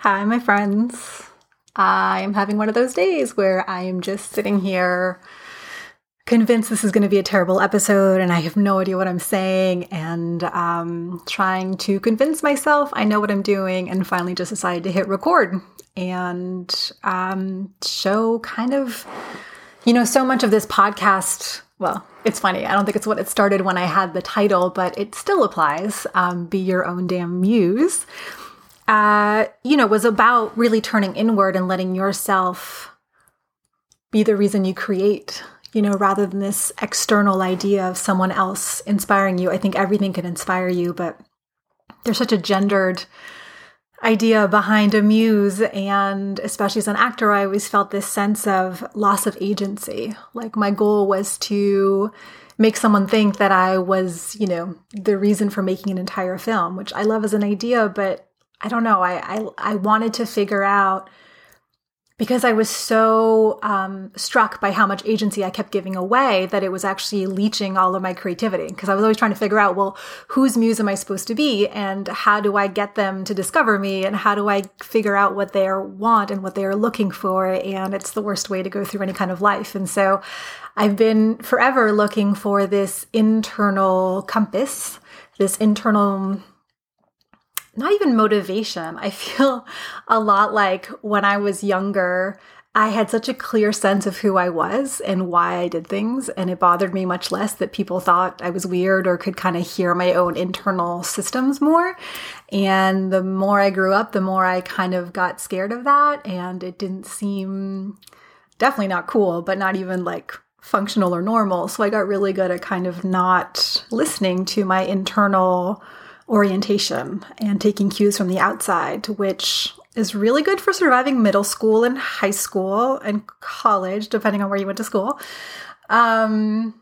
Hi, my friends. I am having one of those days where I am just sitting here convinced this is going to be a terrible episode and I have no idea what I'm saying and um, trying to convince myself I know what I'm doing and finally just decided to hit record and um, show kind of, you know, so much of this podcast. Well, it's funny. I don't think it's what it started when I had the title, but it still applies. Um, be your own damn muse. Uh, you know, was about really turning inward and letting yourself be the reason you create you know, rather than this external idea of someone else inspiring you. I think everything can inspire you, but there's such a gendered idea behind a muse. And especially as an actor, I always felt this sense of loss of agency. Like my goal was to make someone think that I was, you know, the reason for making an entire film, which I love as an idea, but I don't know. I, I, I wanted to figure out because I was so um, struck by how much agency I kept giving away that it was actually leeching all of my creativity. Because I was always trying to figure out, well, whose muse am I supposed to be? And how do I get them to discover me? And how do I figure out what they want and what they are looking for? And it's the worst way to go through any kind of life. And so I've been forever looking for this internal compass, this internal not even motivation. I feel a lot like when I was younger, I had such a clear sense of who I was and why I did things. And it bothered me much less that people thought I was weird or could kind of hear my own internal systems more. And the more I grew up, the more I kind of got scared of that. And it didn't seem definitely not cool, but not even like functional or normal. So I got really good at kind of not listening to my internal orientation and taking cues from the outside, which is really good for surviving middle school and high school and college, depending on where you went to school. Um,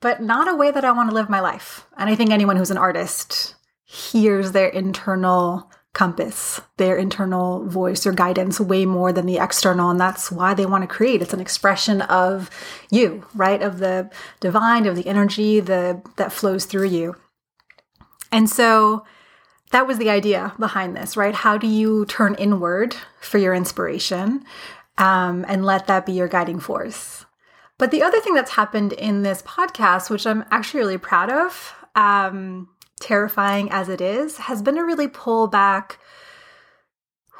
but not a way that I want to live my life. And I think anyone who's an artist hears their internal compass, their internal voice or guidance way more than the external. And that's why they want to create. It's an expression of you, right? Of the divine, of the energy the, that flows through you. And so that was the idea behind this, right? How do you turn inward for your inspiration um, and let that be your guiding force? But the other thing that's happened in this podcast, which I'm actually really proud of, um, terrifying as it is, has been to really pull back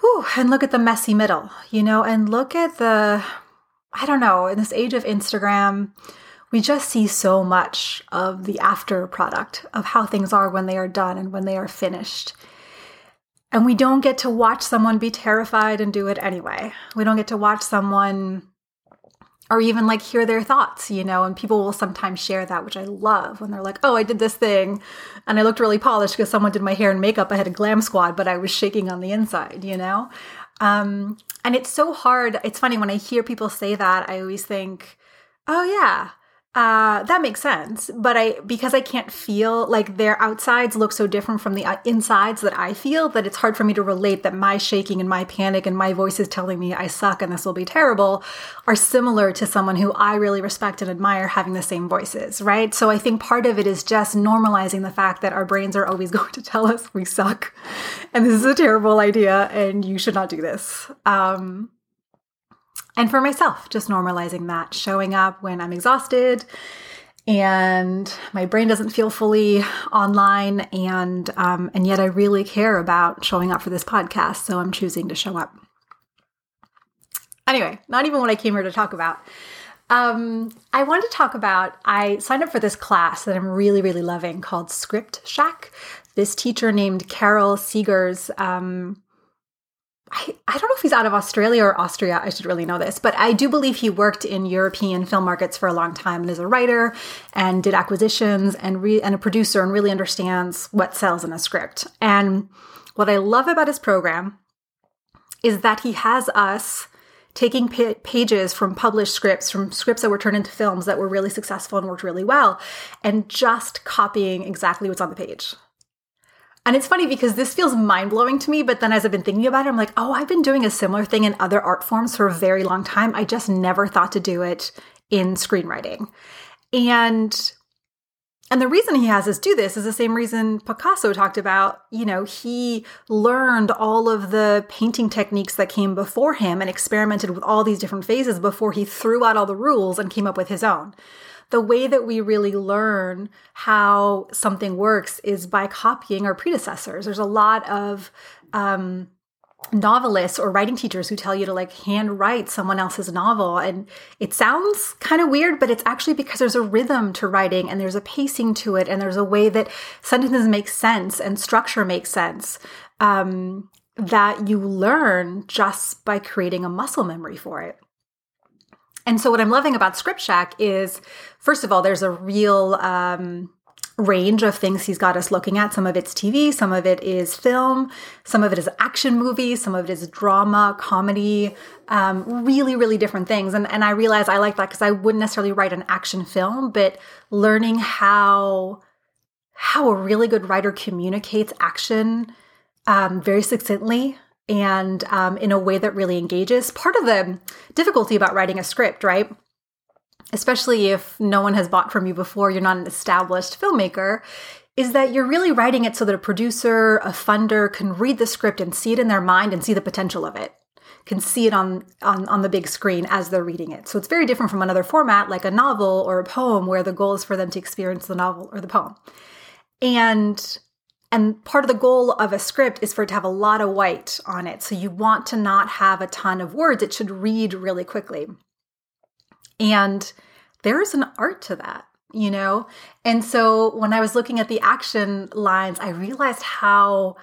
whew, and look at the messy middle, you know, and look at the, I don't know, in this age of Instagram, we just see so much of the after product of how things are when they are done and when they are finished. And we don't get to watch someone be terrified and do it anyway. We don't get to watch someone or even like hear their thoughts, you know, and people will sometimes share that, which I love when they're like, oh, I did this thing and I looked really polished because someone did my hair and makeup. I had a glam squad, but I was shaking on the inside, you know? Um, and it's so hard. It's funny when I hear people say that, I always think, oh, yeah, uh, that makes sense. But I, because I can't feel like their outsides look so different from the uh, insides that I feel, that it's hard for me to relate that my shaking and my panic and my voice is telling me I suck and this will be terrible are similar to someone who I really respect and admire having the same voices, right? So I think part of it is just normalizing the fact that our brains are always going to tell us we suck and this is a terrible idea and you should not do this. Um, and for myself, just normalizing that, showing up when I'm exhausted and my brain doesn't feel fully online and um, and yet I really care about showing up for this podcast, so I'm choosing to show up. Anyway, not even what I came here to talk about. Um, I wanted to talk about I signed up for this class that I'm really, really loving called Script Shack. This teacher named Karel Segers um, I, I don't know if he's out of Australia or Austria. I should really know this, but I do believe he worked in European film markets for a long time and is a writer and did acquisitions and re, and a producer and really understands what sells in a script. And what I love about his program is that he has us taking pa- pages from published scripts, from scripts that were turned into films that were really successful and worked really well, and just copying exactly what's on the page. And it's funny because this feels mind blowing to me, but then as I've been thinking about it, I'm like, oh, I've been doing a similar thing in other art forms for a very long time. I just never thought to do it in screenwriting. And and the reason he has us do this is the same reason Picasso talked about. You know, he learned all of the painting techniques that came before him and experimented with all these different phases before he threw out all the rules and came up with his own. The way that we really learn how something works is by copying our predecessors. There's a lot of um, novelists or writing teachers who tell you to like handwrite someone else's novel. And it sounds kind of weird, but it's actually because there's a rhythm to writing and there's a pacing to it and there's a way that sentences make sense and structure makes sense um, that you learn just by creating a muscle memory for it. And so, what I'm loving about Script Shack is, first of all, there's a real um, range of things he's got us looking at. Some of it's TV, some of it is film, some of it is action movies, some of it is drama, comedy, um, really, really different things. And, and I realize I like that because I wouldn't necessarily write an action film, but learning how how a really good writer communicates action um, very succinctly and um, in a way that really engages. Part of the difficulty about writing a script, right? especially if no one has bought from you before, you're not an established filmmaker, is that you're really writing it so that a producer, a funder can read the script and see it in their mind and see the potential of it can see it on, on on the big screen as they're reading it. So it's very different from another format like a novel or a poem where the goal is for them to experience the novel or the poem. And and part of the goal of a script is for it to have a lot of white on it. So you want to not have a ton of words. It should read really quickly. And there's an art to that, you know? And so when I was looking at the action lines, I realized how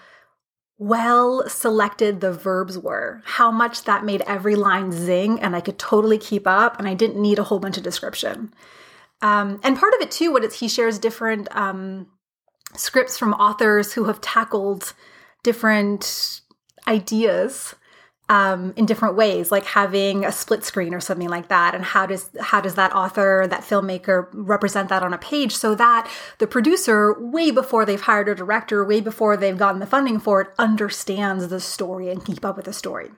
well selected the verbs were, how much that made every line zing, and I could totally keep up, and I didn't need a whole bunch of description. Um, and part of it too, what he shares different um, scripts from authors who have tackled different ideas um, in different ways, like having a split screen or something like that. And how does how does that author, that filmmaker, represent that on a page so that the producer, way before they've hired a director, way before they've gotten the funding for it, understands the story and keep up with the story.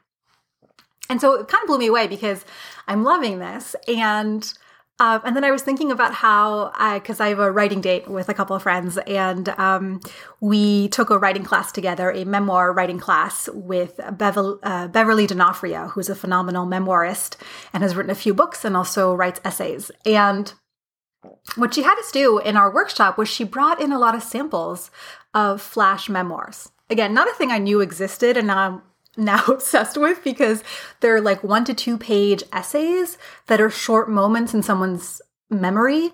And so it kind of blew me away because I'm loving this and um, and then I was thinking about how, because I, I, have a writing date with a couple of friends, and um, we took a writing class together, a memoir writing class with Bevel, uh, Beverly D'Onofrio, who's a phenomenal memoirist and has written a few books and also writes essays. And what she had us do in our workshop was she brought in a lot of samples of flash memoirs. Again, not a thing I knew existed, and now I'm now obsessed with because they're like one to two page essays that are short moments in someone's memory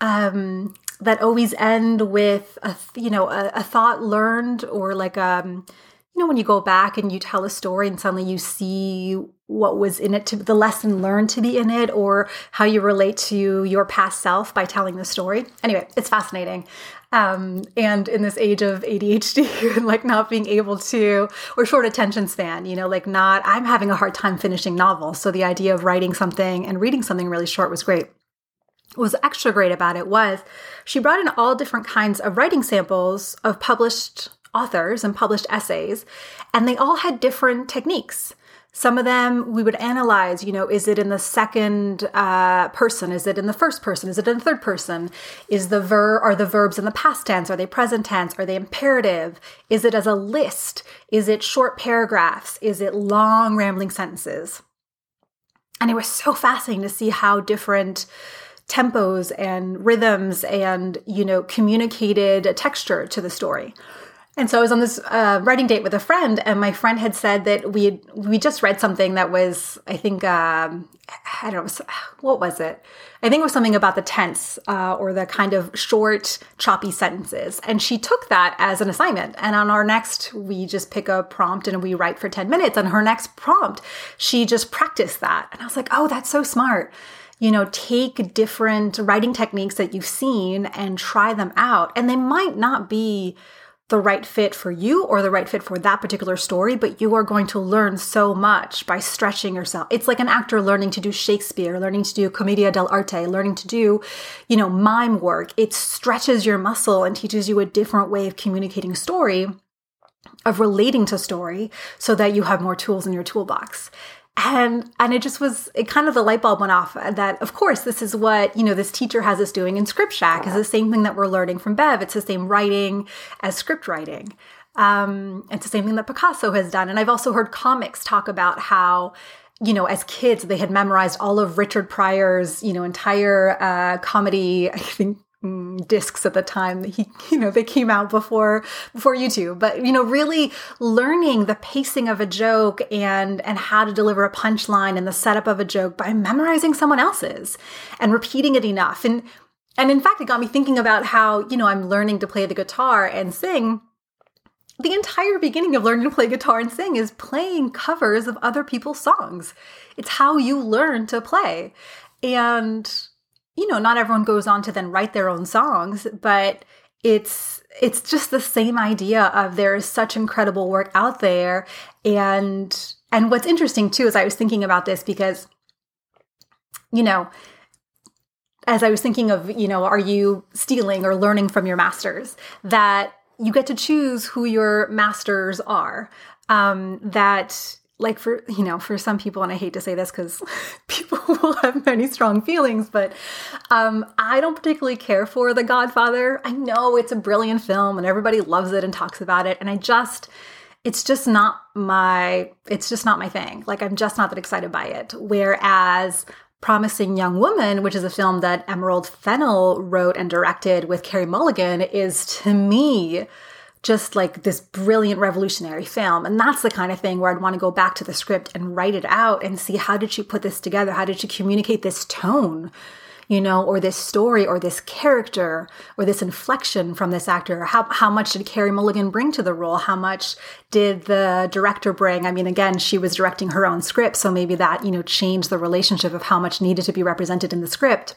um, that always end with a you know a, a thought learned or like um you know when you go back and you tell a story and suddenly you see what was in it to the lesson learned to be in it or how you relate to your past self by telling the story anyway it's fascinating um, and in this age of ADHD, like not being able to, or short attention span, you know, like not, I'm having a hard time finishing novels. So the idea of writing something and reading something really short was great. Was extra great about it was she brought in all different kinds of writing samples of published authors and published essays, and they all had different techniques. Some of them we would analyze, you know, is it in the second uh, person? Is it in the first person? Is it in the third person? Is the ver are the verbs in the past tense? Are they present tense? Are they imperative? Is it as a list? Is it short paragraphs? Is it long rambling sentences? And it was so fascinating to see how different tempos and rhythms and, you know, communicated a texture to the story. And so I was on this uh, writing date with a friend, and my friend had said that we we just read something that was, I think, um, I don't know, what was it? I think it was something about the tense uh, or the kind of short, choppy sentences. And she took that as an assignment. And on our next, we just pick a prompt and we write for 10 minutes. And her next prompt, she just practiced that. And I was like, oh, that's so smart you know, take different writing techniques that you've seen and try them out. And they might not be the right fit for you or the right fit for that particular story, but you are going to learn so much by stretching yourself. It's like an actor learning to do Shakespeare, learning to do commedia dell'arte, learning to do, you know, mime work. It stretches your muscle and teaches you a different way of communicating story, of relating to story, so that you have more tools in your toolbox. And and it just was it kind of the light bulb went off that of course this is what you know this teacher has us doing in script shack. Is the same thing that we're learning from bev. It's the same writing as script writing. Um, it's the same thing that picasso has done. And i've also heard comics talk about how you know as kids they had memorized all of richard pryor's you know entire uh, comedy i think Mm, discs at the time that he you know they came out before before youtube. But you know really learning the pacing of a joke and and how to deliver a punchline and the setup of a joke by memorizing someone else's and repeating it enough. And and in fact it got me thinking about how you know i'm learning to play the guitar and sing. The entire beginning of learning to play guitar and sing is playing covers of other people's songs. It's how you learn to play. And you know, not everyone goes on to then write their own songs, but it's it's just the same idea of there is such incredible work out there. And and what's interesting too is I was thinking about this because you know as I was thinking of, you know, are you stealing or learning from your masters that you get to choose who your masters are um that like for you know for some people and i hate to say this because people will have many strong feelings but um, i don't particularly care for the godfather. I know it's a brilliant film and everybody loves it and talks about it and i just it's just not my it's just not my thing. Like i'm just not that excited by it. Whereas promising young woman which is a film that emerald fennell wrote and directed with carey mulligan is to me just like this brilliant revolutionary film. And that's the kind of thing where I'd want to go back to the script and write it out and see how did she put this together? How did she communicate this tone? You know, or this story, or this character, or this inflection from this actor. How how much did Carey Mulligan bring to the role? How much did the director bring? I mean, again, she was directing her own script, so maybe that you know changed the relationship of how much needed to be represented in the script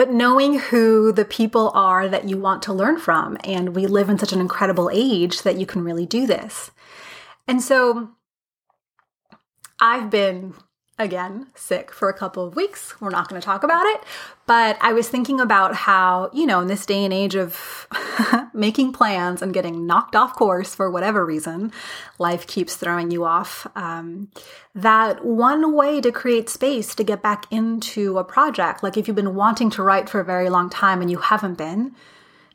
but knowing who the people are that you want to learn from. And we live in such an incredible age that you can really do this. And so I've been again sick for a couple of weeks. We're not going to talk about it, but I was thinking about how, you know, in this day and age of making plans and getting knocked off course for whatever reason, life keeps throwing you off. Um, that one way to create space to get back into a project, like if you've been wanting to write for a very long time and you haven't been,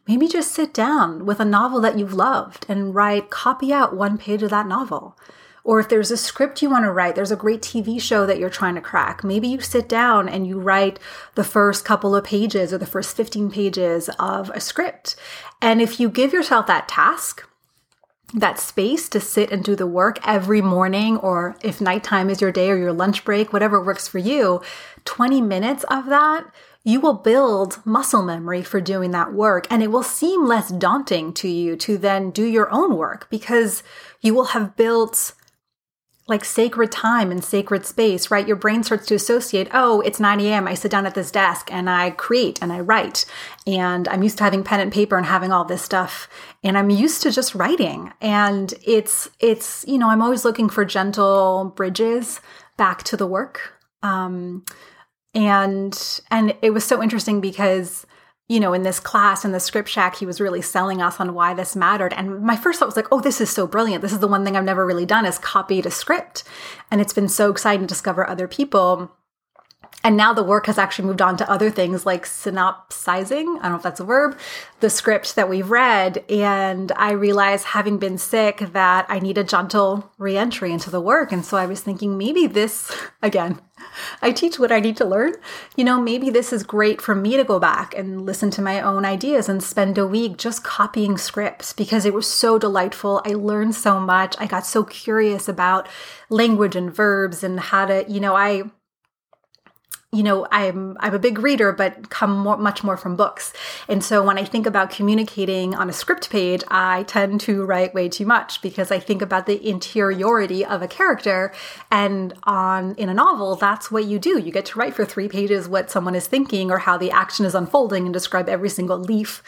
maybe just sit down with a novel that you've loved and write, copy out one page of that novel or if there's a script you want to write, there's a great TV show that you're trying to crack. Maybe you sit down and you write the first couple of pages or the first 15 pages of a script. And if you give yourself that task, that space to sit and do the work every morning, or if nighttime is your day or your lunch break, whatever works for you, 20 minutes of that, you will build muscle memory for doing that work. And it will seem less daunting to you to then do your own work because you will have built like sacred time and sacred space, right? Your brain starts to associate, oh, it's 9 a.m. I sit down at this desk and I create and I write. And I'm used to having pen and paper and having all this stuff. And I'm used to just writing. And it's, it's, you know, I'm always looking for gentle bridges back to the work. Um, and, and it was so interesting because you know, in this class in the script shack, he was really selling us on why this mattered. And my first thought was like, oh, this is so brilliant. This is the one thing I've never really done is copied a script. And it's been so exciting to discover other people. And now the work has actually moved on to other things like synopsizing. I don't know if that's a verb, the script that we've read. And I realized having been sick that I need a gentle reentry into the work. And so I was thinking maybe this, again, I teach what I need to learn. You know, maybe this is great for me to go back and listen to my own ideas and spend a week just copying scripts because it was so delightful. I learned so much. I got so curious about language and verbs and how to, you know, I you know i'm i'm a big reader but come more, much more from books. And so when i think about communicating on a script page i tend to write way too much because i think about the interiority of a character. And on in a novel that's what you do. You get to write for three pages what someone is thinking or how the action is unfolding and describe every single leaf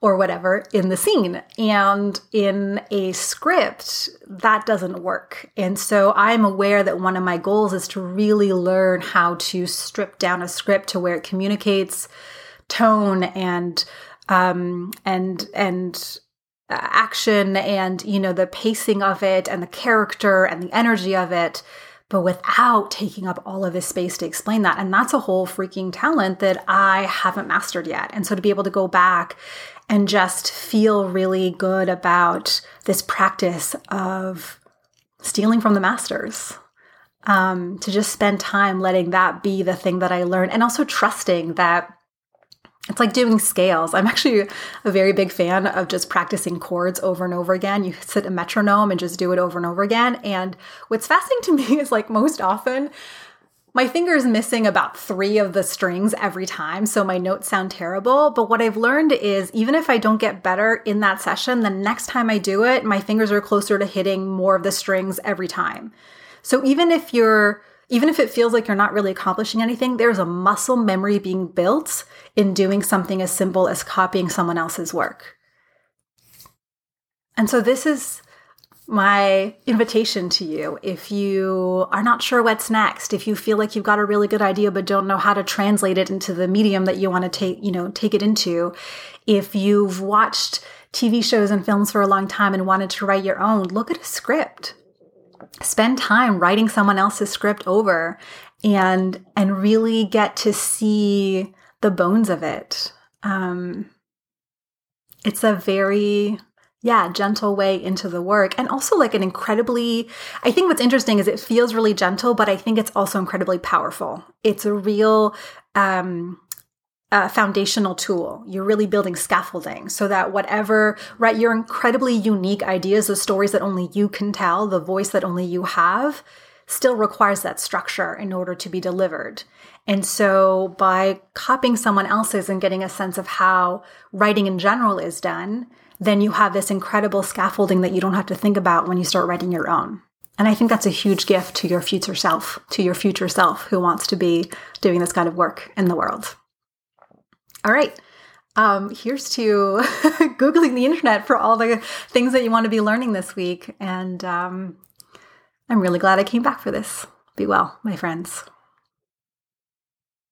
or whatever in the scene. And in a script, that doesn't work. And so I'm aware that one of my goals is to really learn how to strip down a script to where it communicates tone and um and and action and you know the pacing of it and the character and the energy of it but without taking up all of this space to explain that and that's a whole freaking talent that i haven't mastered yet and so to be able to go back and just feel really good about this practice of stealing from the masters um, to just spend time letting that be the thing that i learn and also trusting that it's like doing scales. I'm actually a very big fan of just practicing chords over and over again. You sit a metronome and just do it over and over again. And what's fascinating to me is like most often, my finger's missing about three of the strings every time, so my notes sound terrible. But what I've learned is even if I don't get better in that session, the next time I do it, my fingers are closer to hitting more of the strings every time. So even if you're even if it feels like you're not really accomplishing anything, there's a muscle memory being built in doing something as simple as copying someone else's work. And so, this is my invitation to you. If you are not sure what's next, if you feel like you've got a really good idea but don't know how to translate it into the medium that you want to take, you know, take it into, if you've watched TV shows and films for a long time and wanted to write your own, look at a script spend time writing someone else's script over and and really get to see the bones of it um it's a very yeah gentle way into the work and also like an incredibly i think what's interesting is it feels really gentle but i think it's also incredibly powerful it's a real um a foundational tool. You're really building scaffolding so that whatever, right, your incredibly unique ideas, the stories that only you can tell, the voice that only you have, still requires that structure in order to be delivered. And so by copying someone else's and getting a sense of how writing in general is done, then you have this incredible scaffolding that you don't have to think about when you start writing your own. And I think that's a huge gift to your future self, to your future self who wants to be doing this kind of work in the world. All right. Um, here's to Googling the internet for all the things that you want to be learning this week. And um, I'm really glad I came back for this. Be well, my friends.